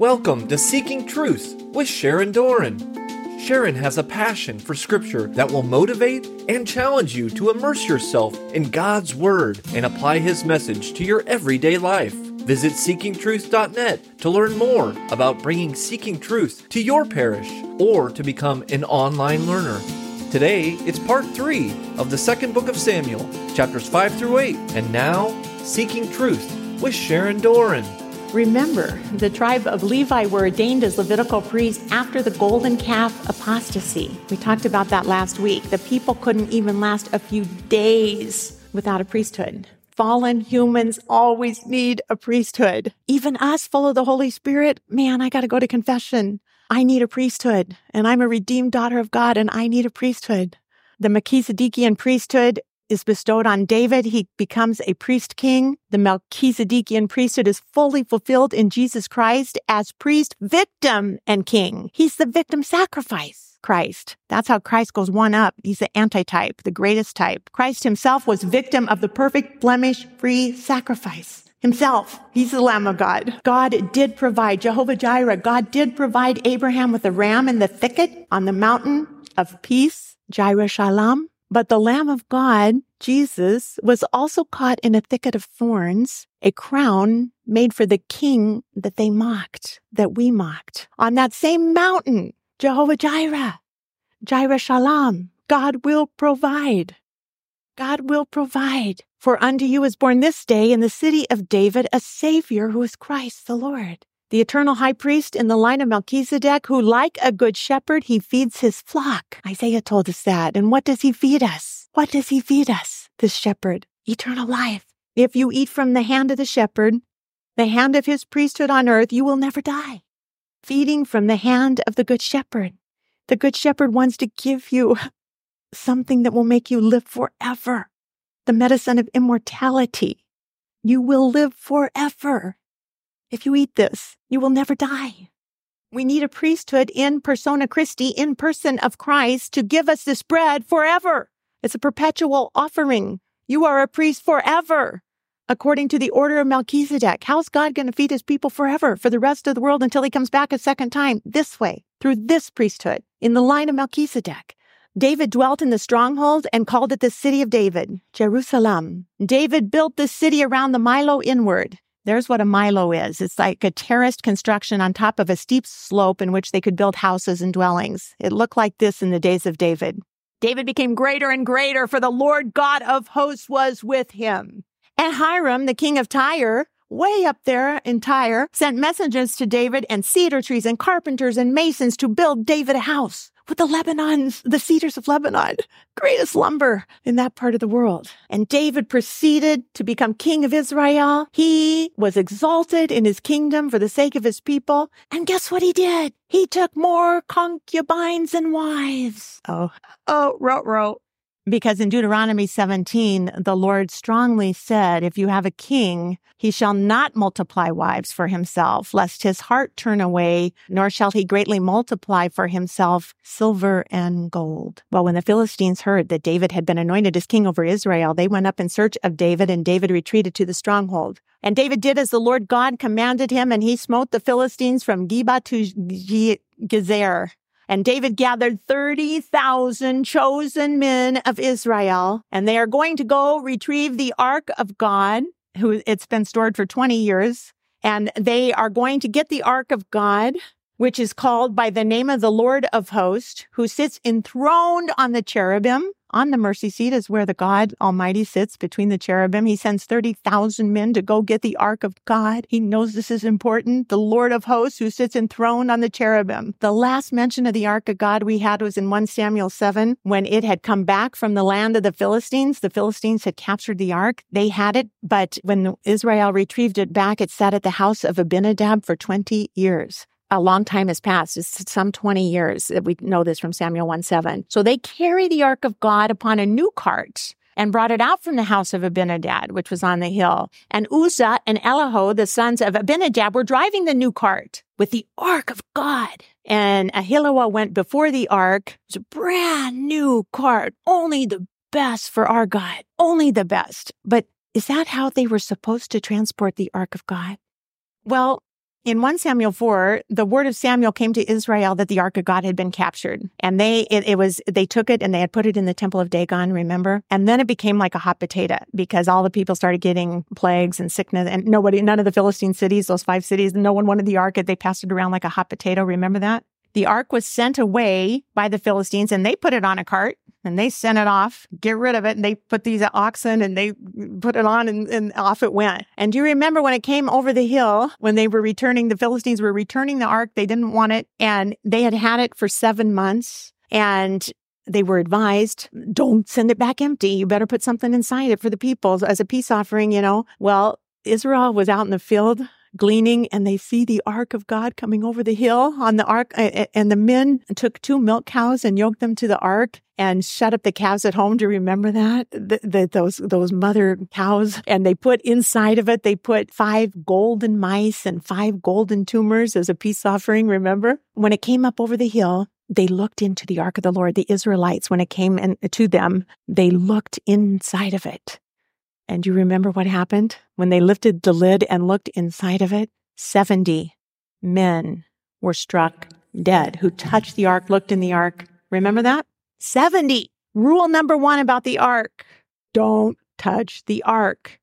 Welcome to Seeking Truth with Sharon Doran. Sharon has a passion for Scripture that will motivate and challenge you to immerse yourself in God's Word and apply His message to your everyday life. Visit seekingtruth.net to learn more about bringing Seeking Truth to your parish or to become an online learner. Today, it's part three of the second book of Samuel, chapters 5 through 8. And now, Seeking Truth with Sharon Doran. Remember, the tribe of Levi were ordained as Levitical priests after the golden calf apostasy. We talked about that last week. The people couldn't even last a few days without a priesthood. Fallen humans always need a priesthood. Even us, full of the Holy Spirit, man, I got to go to confession. I need a priesthood, and I'm a redeemed daughter of God, and I need a priesthood. The Melchizedekian priesthood is bestowed on David. He becomes a priest king. The Melchizedekian priesthood is fully fulfilled in Jesus Christ as priest, victim, and king. He's the victim sacrifice. Christ. That's how Christ goes one up. He's the antitype, the greatest type. Christ himself was victim of the perfect blemish free sacrifice himself. He's the Lamb of God. God did provide, Jehovah Jireh, God did provide Abraham with a ram in the thicket on the mountain of peace, Jireh Shalom. But the Lamb of God, Jesus, was also caught in a thicket of thorns, a crown made for the king that they mocked, that we mocked. On that same mountain, Jehovah Jireh, Jireh Shalom, God will provide. God will provide. For unto you is born this day in the city of David a Savior who is Christ the Lord the eternal high priest in the line of Melchizedek, who, like a good shepherd, he feeds his flock. Isaiah told us that. And what does he feed us? What does he feed us? This shepherd, eternal life. If you eat from the hand of the shepherd, the hand of his priesthood on earth, you will never die. Feeding from the hand of the good shepherd. The good shepherd wants to give you something that will make you live forever. The medicine of immortality. You will live forever. If you eat this, you will never die. We need a priesthood in persona Christi, in person of Christ, to give us this bread forever. It's a perpetual offering. You are a priest forever, according to the order of Melchizedek. How's God going to feed his people forever for the rest of the world until he comes back a second time? This way, through this priesthood, in the line of Melchizedek. David dwelt in the stronghold and called it the city of David, Jerusalem. David built the city around the Millo inward. There's what a Millo is. It's like a terraced construction on top of a steep slope in which they could build houses and dwellings. It looked like this in the days of David. David became greater and greater, for the Lord God of hosts was with him. And Hiram, the king of Tyre, way up there in Tyre, sent messengers to David and cedar trees and carpenters and masons to build David a house with the Lebanons, the cedars of Lebanon, greatest lumber in that part of the world. And David proceeded to become king of Israel. He was exalted in his kingdom for the sake of his people. And guess what he did? He took more concubines and wives. Oh, oh, row, row. Because in Deuteronomy 17, the Lord strongly said, if you have a king, he shall not multiply wives for himself, lest his heart turn away, nor shall he greatly multiply for himself silver and gold. Well, when the Philistines heard that David had been anointed as king over Israel, they went up in search of David, and David retreated to the stronghold. And David did as the Lord God commanded him, and he smote the Philistines from Geba to Gezer. And David gathered 30,000 chosen men of Israel, and they are going to go retrieve the ark of God, who it's been stored for 20 years. And they are going to get the ark of God, which is called by the name of the Lord of hosts, who sits enthroned on the cherubim on the mercy seat is where the God Almighty sits between the cherubim. He sends 30,000 men to go get the ark of God. He knows this is important. The Lord of hosts who sits enthroned on the cherubim. The last mention of the ark of God we had was in 1 Samuel 7 when it had come back from the land of the Philistines. The Philistines had captured the ark. They had it, but when Israel retrieved it back, it sat at the house of Abinadab for 20 years a long time has passed. It's some 20 years. that We know this from Samuel 1 7. So they carry the ark of God upon a new cart and brought it out from the house of Abinadab, which was on the hill. And Uzzah and Elihu, the sons of Abinadab, were driving the new cart with the ark of God. And Ahilua went before the ark. It's a brand new cart, only the best for our God, only the best. But is that how they were supposed to transport the ark of God? Well, In 1 Samuel 4, the word of Samuel came to Israel that the ark of God had been captured. And they, it, it, was, they took it and they had put it in the temple of Dagon, remember? And then it became like a hot potato because all the people started getting plagues and sickness and nobody, none of the Philistine cities, those five cities, no one wanted the ark. They passed it around like a hot potato. Remember that? The ark was sent away by the Philistines and they put it on a cart and they sent it off, get rid of it. And they put these oxen and they put it on and, and, off it went. And do you remember when it came over the hill, when they were returning, the Philistines were returning the ark. They didn't want it and they had had it for seven months and they were advised, don't send it back empty. You better put something inside it for the people as a peace offering, you know. Well, Israel was out in the field gleaning and they see the ark of God coming over the hill on the ark. And the men took two milk cows and yoked them to the ark and shut up the calves at home. Do you remember that? The, those, those mother cows. And they put inside of it, they put five golden mice and five golden tumors as a peace offering. Remember? When it came up over the hill, they looked into the ark of the Lord. The Israelites, when it came in, to them, they looked inside of it and you remember what happened when they lifted the lid and looked inside of it? 70 men were struck dead who touched the ark, looked in the ark. Remember that? 70. Rule number one about the ark. Don't touch the ark.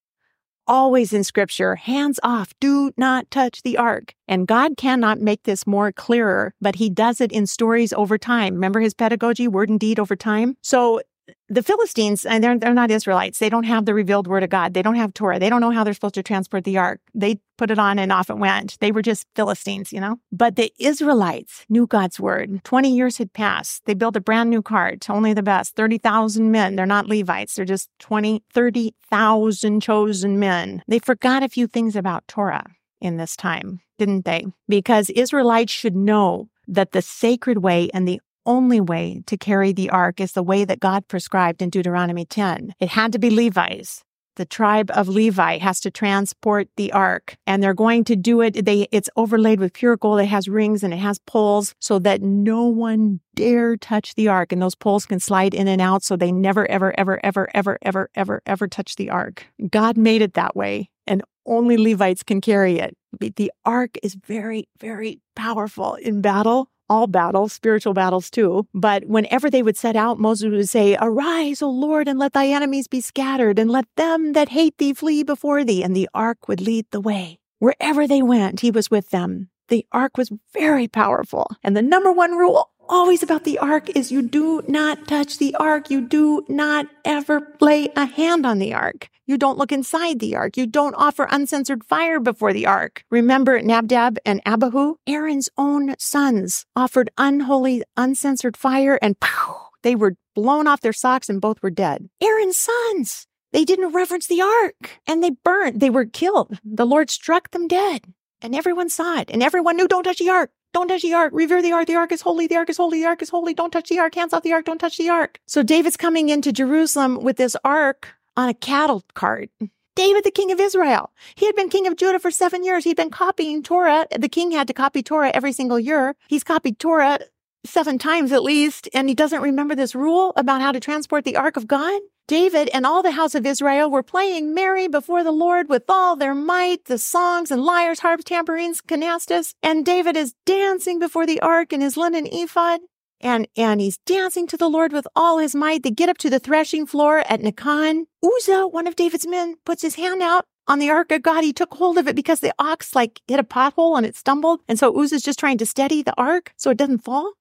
Always in scripture, hands off. Do not touch the ark. And God cannot make this more clearer, but he does it in stories over time. Remember his pedagogy, word and deed over time? So the Philistines, and they're, they're not Israelites. They don't have the revealed word of God. They don't have Torah. They don't know how they're supposed to transport the ark. They put it on and off it went. They were just Philistines, you know? But the Israelites knew God's word. 20 years had passed. They built a brand new cart, only the best. 30,000 men. They're not Levites. They're just 20, 30,000 chosen men. They forgot a few things about Torah in this time, didn't they? Because Israelites should know that the sacred way and the only way to carry the ark is the way that God prescribed in Deuteronomy 10. It had to be Levi's. The tribe of Levi has to transport the ark and they're going to do it. They, it's overlaid with pure gold. It has rings and it has poles so that no one dare touch the ark and those poles can slide in and out. So they never, ever, ever, ever, ever, ever, ever, ever touch the ark. God made it that way and only Levites can carry it. The ark is very, very powerful in battle all battles, spiritual battles too. But whenever they would set out, Moses would say, Arise, O Lord, and let thy enemies be scattered, and let them that hate thee flee before thee. And the ark would lead the way. Wherever they went, he was with them. The ark was very powerful. And the number one rule always about the ark is you do not touch the ark. You do not ever lay a hand on the ark. You don't look inside the ark. You don't offer uncensored fire before the ark. Remember Nadab and Abihu? Aaron's own sons offered unholy, uncensored fire and pow, they were blown off their socks and both were dead. Aaron's sons. They didn't reverence the ark and they burned. They were killed. The Lord struck them dead and everyone saw it and everyone knew don't touch the ark. Don't touch the ark. Revere the ark. The ark is holy. The ark is holy. The ark is holy. Don't touch the ark. Hands off the ark. Don't touch the ark. So David's coming into Jerusalem with this ark on a cattle cart. David, the king of Israel. He had been king of Judah for seven years. He'd been copying Torah. The king had to copy Torah every single year. He's copied Torah seven times at least, and he doesn't remember this rule about how to transport the ark of God. David and all the house of Israel were playing merry before the Lord with all their might, the songs and lyres, harps, tambourines, castanets. And David is dancing before the ark in his linen ephod and and he's dancing to the Lord with all his might. They get up to the threshing floor at Nacon. Uzzah, one of David's men, puts his hand out on the ark of God. He took hold of it because the ox like hit a pothole and it stumbled. And so Uzzah's just trying to steady the ark so it doesn't fall.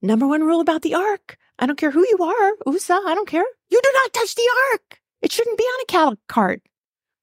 Number one rule about the ark. I don't care who you are, Uzzah, I don't care. You do not touch the ark. It shouldn't be on a cattle cart.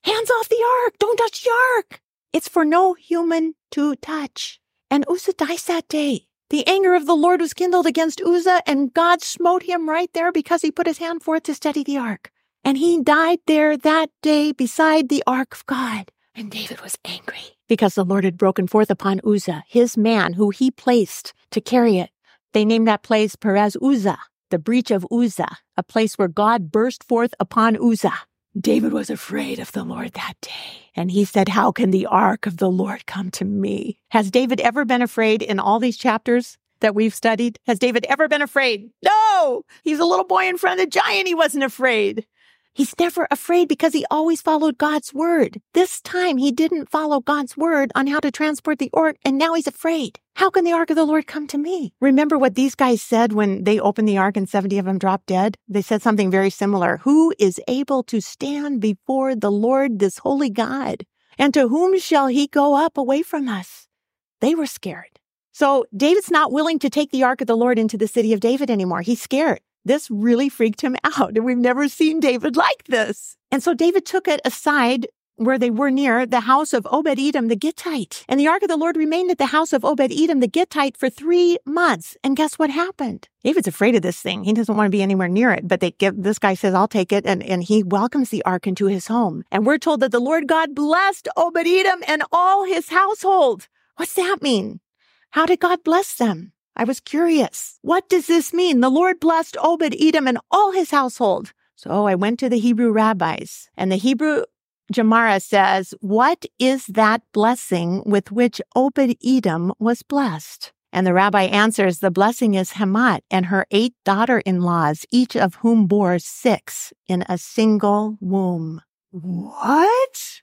Hands off the ark. Don't touch the ark. It's for no human to touch. And Uzzah dies that day. The anger of the Lord was kindled against Uzzah, and God smote him right there because he put his hand forth to steady the ark. And he died there that day beside the ark of God. And David was angry because the Lord had broken forth upon Uzzah, his man, who he placed to carry it. They named that place Perez Uzzah, the breach of Uzzah, a place where God burst forth upon Uzzah. David was afraid of the Lord that day. And he said, How can the ark of the Lord come to me? Has David ever been afraid in all these chapters that we've studied? Has David ever been afraid? No! He's a little boy in front of the giant. He wasn't afraid. He's never afraid because he always followed God's word. This time he didn't follow God's word on how to transport the ark and now he's afraid. How can the ark of the Lord come to me? Remember what these guys said when they opened the ark and 70 of them dropped dead? They said something very similar. Who is able to stand before the Lord, this holy God? And to whom shall he go up away from us? They were scared. So David's not willing to take the ark of the Lord into the city of David anymore. He's scared. This really freaked him out. And we've never seen David like this. And so David took it aside where they were near the house of Obed Edom the Gittite. And the ark of the Lord remained at the house of Obed Edom the Gittite for three months. And guess what happened? David's afraid of this thing. He doesn't want to be anywhere near it, but they give, this guy says, I'll take it. And, and he welcomes the ark into his home. And we're told that the Lord God blessed Obed Edom and all his household. What's that mean? How did God bless them? I was curious. What does this mean? The Lord blessed Obed Edom and all his household. So I went to the Hebrew rabbis, and the Hebrew Gemara says, What is that blessing with which Obed Edom was blessed? And the rabbi answers, The blessing is Hamat and her eight daughter in laws, each of whom bore six in a single womb. What?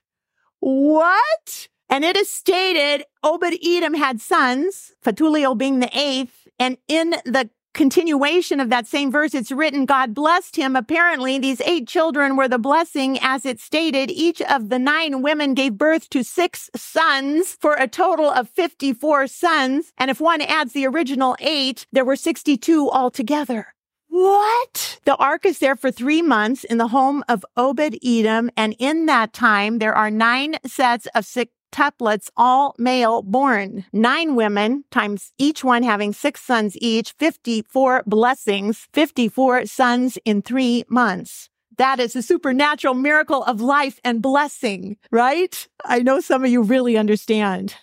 What? And it is stated Obed Edom had sons, Fatulio being the eighth. And in the continuation of that same verse, it's written, God blessed him. Apparently, these eight children were the blessing as it stated. Each of the nine women gave birth to six sons for a total of 54 sons. And if one adds the original eight, there were 62 altogether. What? The ark is there for three months in the home of Obed Edom. And in that time, there are nine sets of six tuplets, all male born. Nine women times each one having six sons each, 54 blessings, 54 sons in three months. That is a supernatural miracle of life and blessing, right? I know some of you really understand.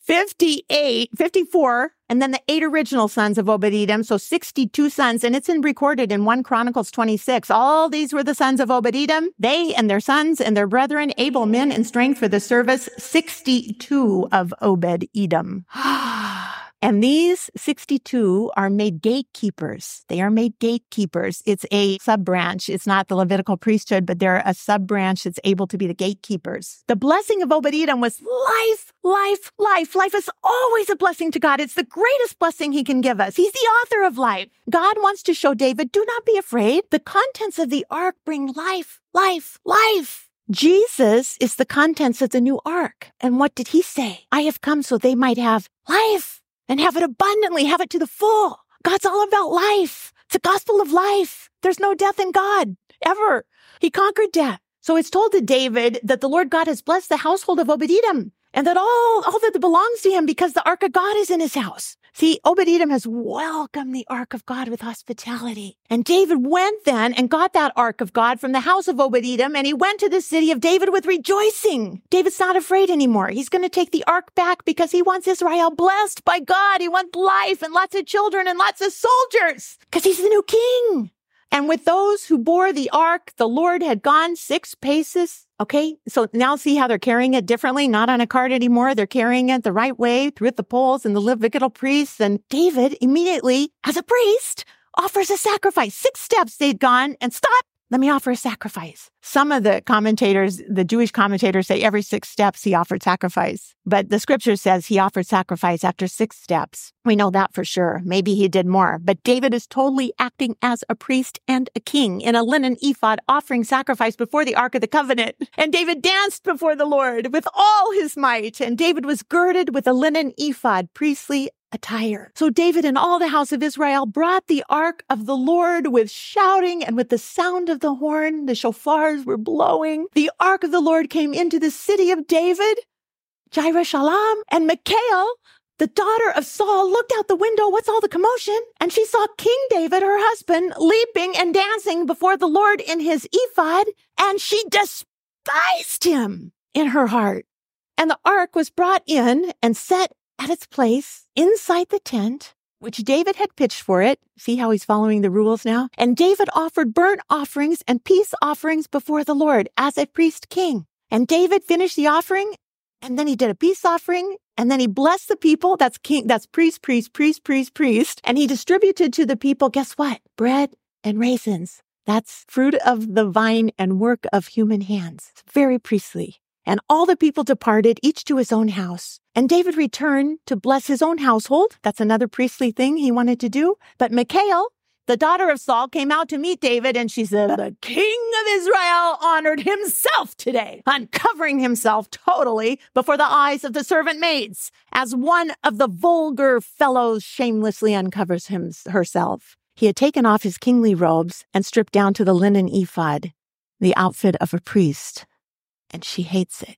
58, 54, and then the eight original sons of Obed-Edom, so 62 sons, and it's in recorded in 1 Chronicles 26. All these were the sons of Obed-Edom, they and their sons and their brethren, able men in strength for the service, 62 of Obed-Edom. And these 62 are made gatekeepers. They are made gatekeepers. It's a sub branch. It's not the Levitical priesthood, but they're a sub branch that's able to be the gatekeepers. The blessing of Obed Edom was life, life, life. Life is always a blessing to God. It's the greatest blessing he can give us. He's the author of life. God wants to show David, do not be afraid. The contents of the ark bring life, life, life. Jesus is the contents of the new ark. And what did he say? I have come so they might have life and have it abundantly, have it to the full. God's all about life. It's a gospel of life. There's no death in God ever. He conquered death. So it's told to David that the Lord God has blessed the household of Obed-Edom and that all, all that belongs to him because the ark of God is in his house. See, Obed-Edom has welcomed the ark of God with hospitality. And David went then and got that ark of God from the house of Obed-Edom and he went to the city of David with rejoicing. David's not afraid anymore. He's going to take the ark back because he wants Israel blessed by God. He wants life and lots of children and lots of soldiers because he's the new king. And with those who bore the ark, the Lord had gone six paces. Okay. So now see how they're carrying it differently, not on a cart anymore. They're carrying it the right way through the poles and the Levitical priests. And David immediately, as a priest, offers a sacrifice. Six steps they'd gone and stop. Let me offer a sacrifice. Some of the commentators, the Jewish commentators say every six steps he offered sacrifice. But the scripture says he offered sacrifice after six steps. We know that for sure. Maybe he did more. But David is totally acting as a priest and a king in a linen ephod offering sacrifice before the Ark of the Covenant. And David danced before the Lord with all his might. And David was girded with a linen ephod, priestly attire. So David and all the house of Israel brought the ark of the Lord with shouting and with the sound of the horn. The shofars were blowing. The ark of the Lord came into the city of David. Jerusalem and Michal, the daughter of Saul, looked out the window. What's all the commotion? And she saw King David, her husband, leaping and dancing before the Lord in his ephod, and she despised him in her heart. And the ark was brought in and set at its place inside the tent, which David had pitched for it. See how he's following the rules now? And David offered burnt offerings and peace offerings before the Lord as a priest king. And David finished the offering and then he did a peace offering and then he blessed the people. That's king, that's priest, priest, priest, priest, priest. And he distributed to the people, guess what? Bread and raisins. That's fruit of the vine and work of human hands. It's very priestly. And all the people departed, each to his own house. And David returned to bless his own household. That's another priestly thing he wanted to do. But Michal, the daughter of Saul, came out to meet David and she said, The king of Israel honored himself today, uncovering himself totally before the eyes of the servant maids, as one of the vulgar fellows shamelessly uncovers him, herself. He had taken off his kingly robes and stripped down to the linen ephod, the outfit of a priest and she hates it.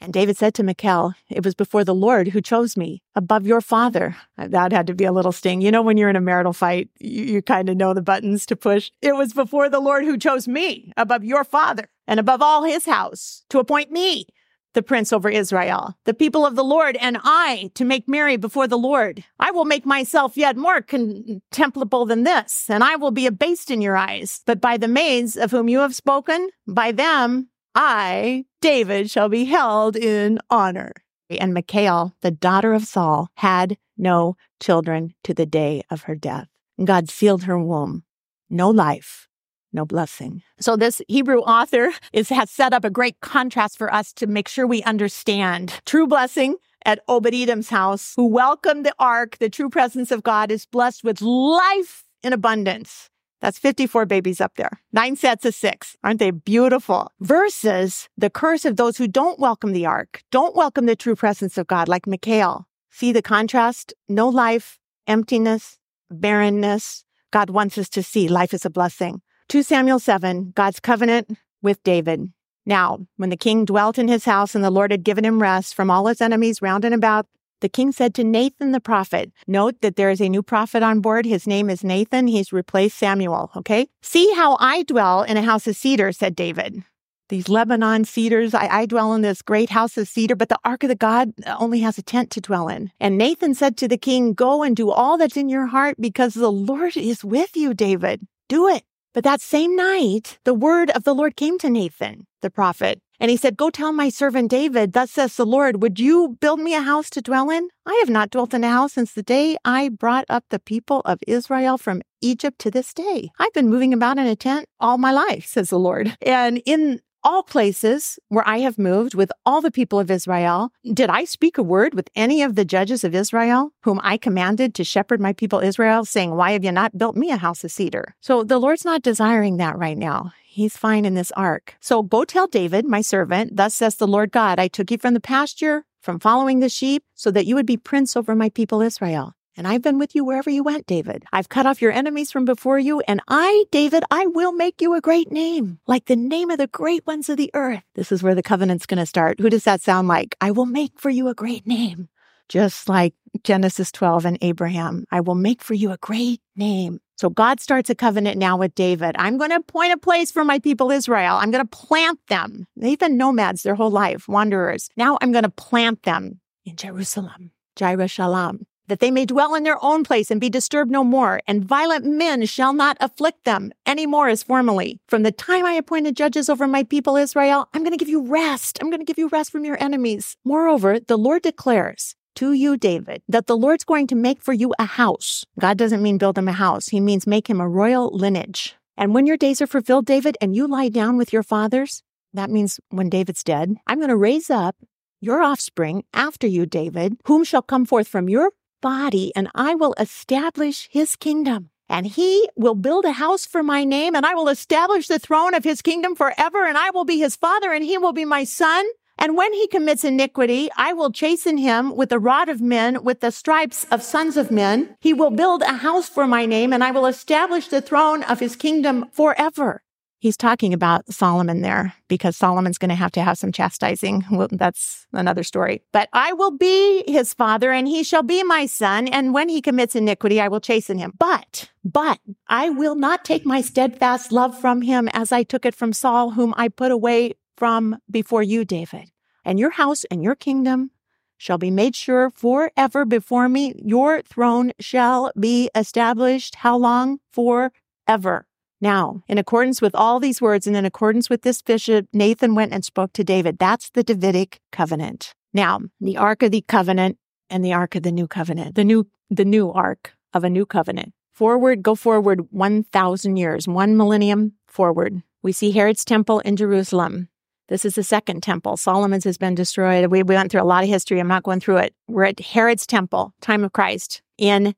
And David said to Michal, It was before the Lord who chose me above your father. Uh, that had to be a little sting. You know, when you're in a marital fight, you, you kind of know the buttons to push. It was before the Lord who chose me above your father and above all his house to appoint me the prince over Israel, the people of the Lord, and I to make merry before the Lord. I will make myself yet more contemptible than this, and I will be abased in your eyes. But by the maids of whom you have spoken, by them I, David, shall be held in honor. And Michal, the daughter of Saul, had no children to the day of her death. God sealed her womb. No life, no blessing. So this Hebrew author is, has set up a great contrast for us to make sure we understand true blessing at Obed-Edom's house, who welcomed the ark, the true presence of God is blessed with life in abundance. That's 54 babies up there. Nine sets of six. Aren't they beautiful? Versus the curse of those who don't welcome the ark, don't welcome the true presence of God, like Michal. See the contrast? No life, emptiness, barrenness. God wants us to see life is a blessing. 2 Samuel 7, God's covenant with David. Now, when the king dwelt in his house and the Lord had given him rest from all his enemies round and about, the king said to Nathan the prophet, note that there is a new prophet on board. His name is Nathan. He's replaced Samuel. Okay. See how I dwell in a house of cedar, said David. These Lebanon cedars, I, I dwell in this great house of cedar, but the ark of the God only has a tent to dwell in. And Nathan said to the king, go and do all that's in your heart because the Lord is with you, David. Do it. But that same night, the word of the Lord came to Nathan, the prophet. And he said, Go tell my servant David, thus says the Lord, would you build me a house to dwell in? I have not dwelt in a house since the day I brought up the people of Israel from Egypt to this day. I've been moving about in a tent all my life, says the Lord. And in all places where I have moved with all the people of Israel, did I speak a word with any of the judges of Israel, whom I commanded to shepherd my people Israel, saying, Why have you not built me a house of cedar? So the Lord's not desiring that right now. He's fine in this ark. So go tell David, my servant, thus says the Lord God, I took you from the pasture, from following the sheep, so that you would be prince over my people Israel. And I've been with you wherever you went, David. I've cut off your enemies from before you, and I, David, I will make you a great name, like the name of the great ones of the earth. This is where the covenant's going to start. Who does that sound like? I will make for you a great name. Just like Genesis 12 and Abraham, I will make for you a great name. So God starts a covenant now with David. I'm going to appoint a place for my people Israel. I'm going to plant them. They've been nomads their whole life, wanderers. Now I'm going to plant them in Jerusalem, Jerusalem, that they may dwell in their own place and be disturbed no more. And violent men shall not afflict them any more as formerly. From the time I appointed judges over my people Israel, I'm going to give you rest. I'm going to give you rest from your enemies. Moreover, the Lord declares, to you, David, that the Lord's going to make for you a house. God doesn't mean build him a house. He means make him a royal lineage. And when your days are fulfilled, David, and you lie down with your fathers, that means when David's dead, I'm going to raise up your offspring after you, David, whom shall come forth from your body, and I will establish his kingdom. And he will build a house for my name, and I will establish the throne of his kingdom forever, and I will be his father, and he will be my son. And when he commits iniquity, I will chasten him with the rod of men, with the stripes of sons of men. He will build a house for my name, and I will establish the throne of his kingdom forever. He's talking about Solomon there because Solomon's going to have to have some chastising. Well, that's another story. But I will be his father and he shall be my son. And when he commits iniquity, I will chasten him. But, but I will not take my steadfast love from him as I took it from Saul, whom I put away from before you, David. And your house and your kingdom shall be made sure forever before me. Your throne shall be established. How long? Forever. Now, in accordance with all these words and in accordance with this bishop, Nathan went and spoke to David. That's the Davidic covenant. Now, the Ark of the Covenant and the Ark of the New Covenant, the new, the new Ark of a new covenant. Forward, go forward 1,000 years, one millennium forward. We see Herod's temple in Jerusalem. This is the second temple. Solomon's has been destroyed. We, we went through a lot of history. I'm not going through it. We're at Herod's temple, time of Christ, in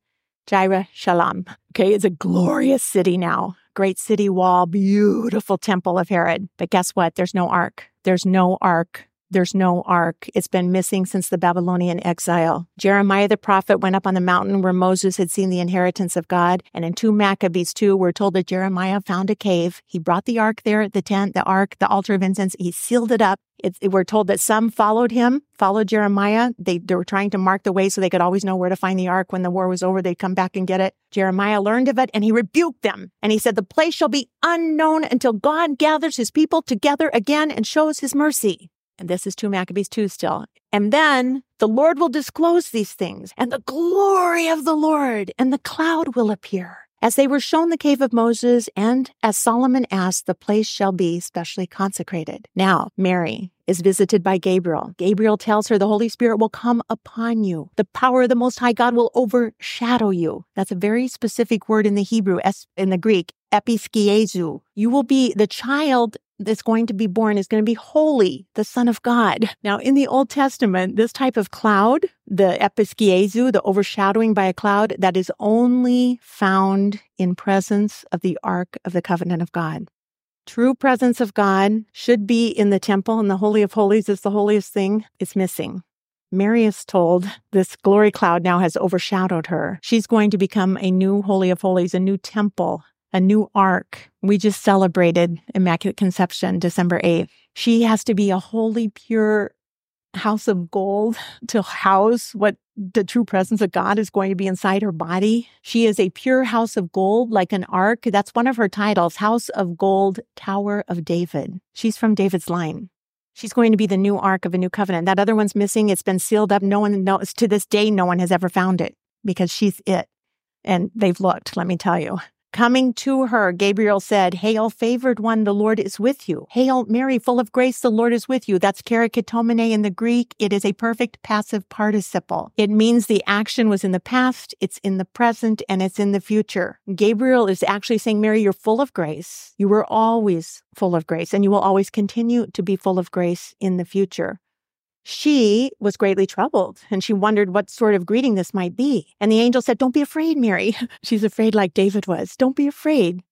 Jerusalem. Okay, it's a glorious city now. Great city wall, beautiful temple of Herod. But guess what? There's no ark. There's no ark. There's no ark. It's been missing since the Babylonian exile. Jeremiah the prophet went up on the mountain where Moses had seen the inheritance of God. And in 2 Maccabees 2, we're told that Jeremiah found a cave. He brought the ark there, the tent, the ark, the altar of incense. He sealed it up. It, we're told that some followed him, followed Jeremiah. They, they were trying to mark the way so they could always know where to find the ark. When the war was over, they'd come back and get it. Jeremiah learned of it and he rebuked them. And he said, the place shall be unknown until God gathers his people together again and shows his mercy. And this is 2 Maccabees 2 still. And then the Lord will disclose these things, and the glory of the Lord and the cloud will appear. As they were shown the cave of Moses, and as Solomon asked, the place shall be specially consecrated. Now, Mary is visited by Gabriel. Gabriel tells her the Holy Spirit will come upon you. The power of the Most High God will overshadow you. That's a very specific word in the Hebrew, in the Greek, episkiazo. You will be the child that's going to be born is going to be holy, the Son of God. Now, in the Old Testament, this type of cloud, the episkiazo, the overshadowing by a cloud, that is only found in presence of the Ark of the Covenant of God. True presence of God should be in the temple, and the Holy of Holies is the holiest thing. It's missing. Mary is told this glory cloud now has overshadowed her. She's going to become a new Holy of Holies, a new temple, a new ark. We just celebrated Immaculate Conception December 8th. She has to be a holy, pure house of gold to house what the true presence of God is going to be inside her body. She is a pure house of gold, like an ark. That's one of her titles, House of Gold, Tower of David. She's from David's line. She's going to be the new ark of a new covenant. That other one's missing. It's been sealed up. No one knows. To this day, no one has ever found it because she's it. And they've looked, let me tell you. Coming to her, Gabriel said, Hail, favored one, the Lord is with you. Hail, Mary, full of grace, the Lord is with you. That's kecharitomene in the Greek. It is a perfect passive participle. It means the action was in the past, it's in the present, and it's in the future. Gabriel is actually saying, Mary, you're full of grace. You were always full of grace, and you will always continue to be full of grace in the future. She was greatly troubled and she wondered what sort of greeting this might be. And the angel said, Don't be afraid, Mary. She's afraid like David was. Don't be afraid.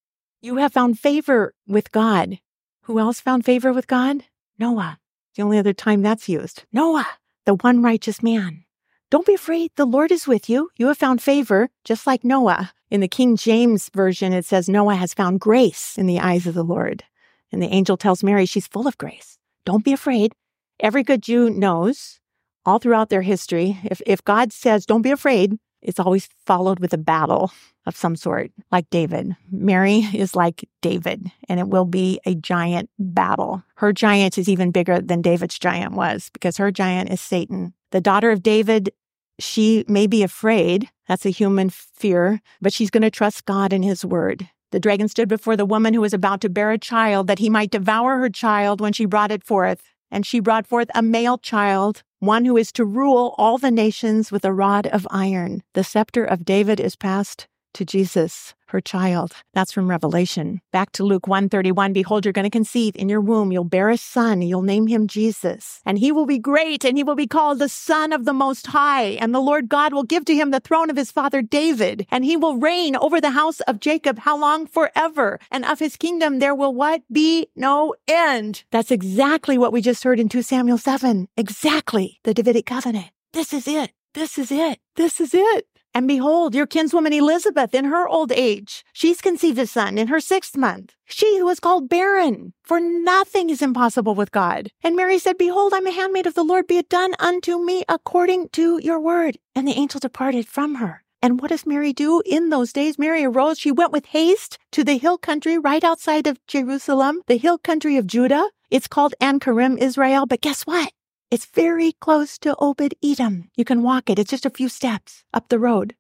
You have found favor with God. Who else found favor with God? Noah. The only other time that's used. Noah, the one righteous man. Don't be afraid. The Lord is with you. You have found favor, just like Noah. In the King James Version, it says Noah has found grace in the eyes of the Lord. And the angel tells Mary she's full of grace. Don't be afraid. Every good Jew knows all throughout their history, if, if God says, don't be afraid, it's always followed with a battle of some sort, like David. Mary is like David, and it will be a giant battle. Her giant is even bigger than David's giant was because her giant is Satan. The daughter of David, she may be afraid. That's a human fear, but she's going to trust God and his word. The dragon stood before the woman who was about to bear a child that he might devour her child when she brought it forth. And she brought forth a male child, one who is to rule all the nations with a rod of iron. The scepter of David is passed to Jesus her child. That's from Revelation. Back to Luke 131. Behold, you're going to conceive in your womb. You'll bear a son. You'll name him Jesus. And he will be great and he will be called the son of the most high. And the Lord God will give to him the throne of his father David. And he will reign over the house of Jacob. How long? Forever. And of his kingdom there will what? Be no end. That's exactly what we just heard in 2 Samuel 7. Exactly. The Davidic covenant. This is it. This is it. This is it. And behold, your kinswoman Elizabeth in her old age, she's conceived a son in her sixth month. She who was called barren, for nothing is impossible with God. And Mary said, Behold, I'm a handmaid of the Lord, be it done unto me according to your word. And the angel departed from her. And what does Mary do in those days? Mary arose. She went with haste to the hill country right outside of Jerusalem, the hill country of Judah. It's called Ein Karem, Israel. But guess what? It's very close to Obed Edom. You can walk it. It's just a few steps up the road.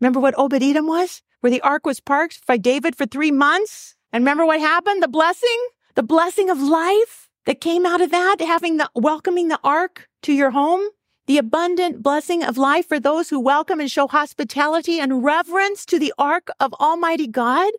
Remember what Obed Edom was? Where the ark was parked by David for three months? And remember what happened? The blessing? The blessing of life that came out of that, having the welcoming the ark to your home? the abundant blessing of life for those who welcome and show hospitality and reverence to the ark of Almighty God.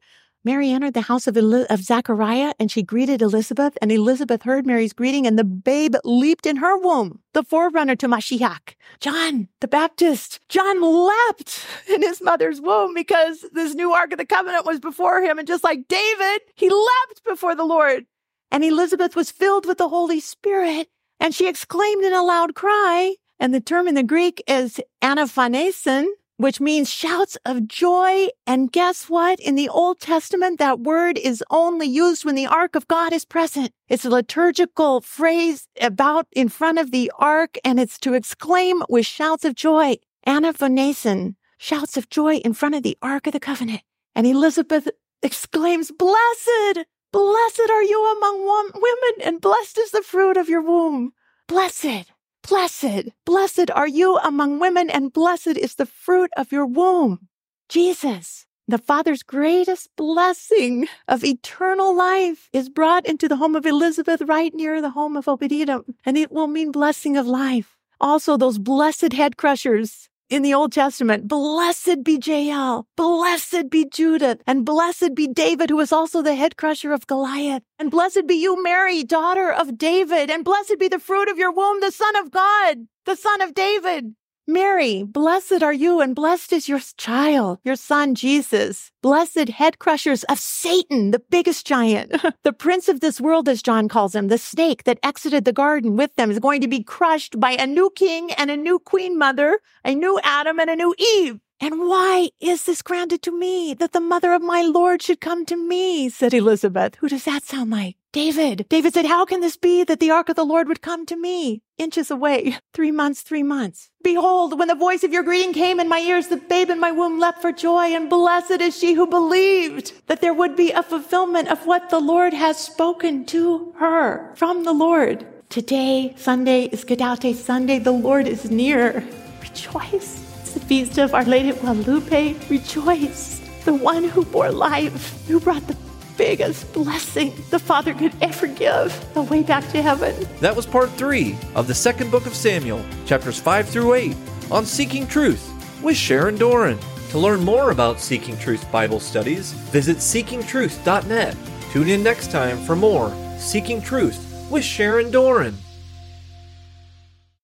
Mary entered the house of, Eli- of Zachariah and she greeted Elizabeth, and Elizabeth heard Mary's greeting, and the babe leaped in her womb, the forerunner to Mashiach. John the Baptist, John leapt in his mother's womb because this new Ark of the Covenant was before him, and just like David, he leapt before the Lord. And Elizabeth was filled with the Holy Spirit, and she exclaimed in a loud cry, and the term in the Greek is anephonesen, which means shouts of joy. And guess what? In the Old Testament, that word is only used when the ark of God is present. It's a liturgical phrase about in front of the ark, and it's to exclaim with shouts of joy. Anephonesen, shouts of joy in front of the ark of the covenant. And Elizabeth exclaims, blessed, blessed are you among women, and blessed is the fruit of your womb. Blessed. Blessed, blessed are you among women, and blessed is the fruit of your womb. Jesus, the Father's greatest blessing of eternal life is brought into the home of Elizabeth right near the home of Obed-Edom, and it will mean blessing of life. Also, those blessed head crushers in the Old Testament. Blessed be Jael, blessed be Judith, and blessed be David, who was also the head crusher of Goliath. And blessed be you, Mary, daughter of David, and blessed be the fruit of your womb, the Son of God, the Son of David. Mary, blessed are you, and blessed is your child, your son Jesus. Blessed head crushers of Satan, the biggest giant, the prince of this world, as John calls him, the snake that exited the garden with them is going to be crushed by a new king and a new queen mother, a new Adam and a new Eve. And why is this granted to me that the mother of my Lord should come to me? said Elizabeth. Who does that sound like? David. David said, How can this be that the ark of the Lord would come to me? Inches away. Three months, three months. Behold, when the voice of your greeting came in my ears, the babe in my womb leapt for joy, and blessed is she who believed that there would be a fulfillment of what the Lord has spoken to her from the Lord. Today, Sunday is Gaudete Sunday. The Lord is near. Rejoice It's the feast of Our Lady of Guadalupe. Rejoice, the one who bore life, who brought the biggest blessing the Father could ever give, the way back to heaven. That was part three of the second book of Samuel, chapters 5 through 8, on Seeking Truth with Sharon Doran. To learn more about Seeking Truth Bible studies, visit seekingtruth.net. Tune in next time for more Seeking Truth with Sharon Doran.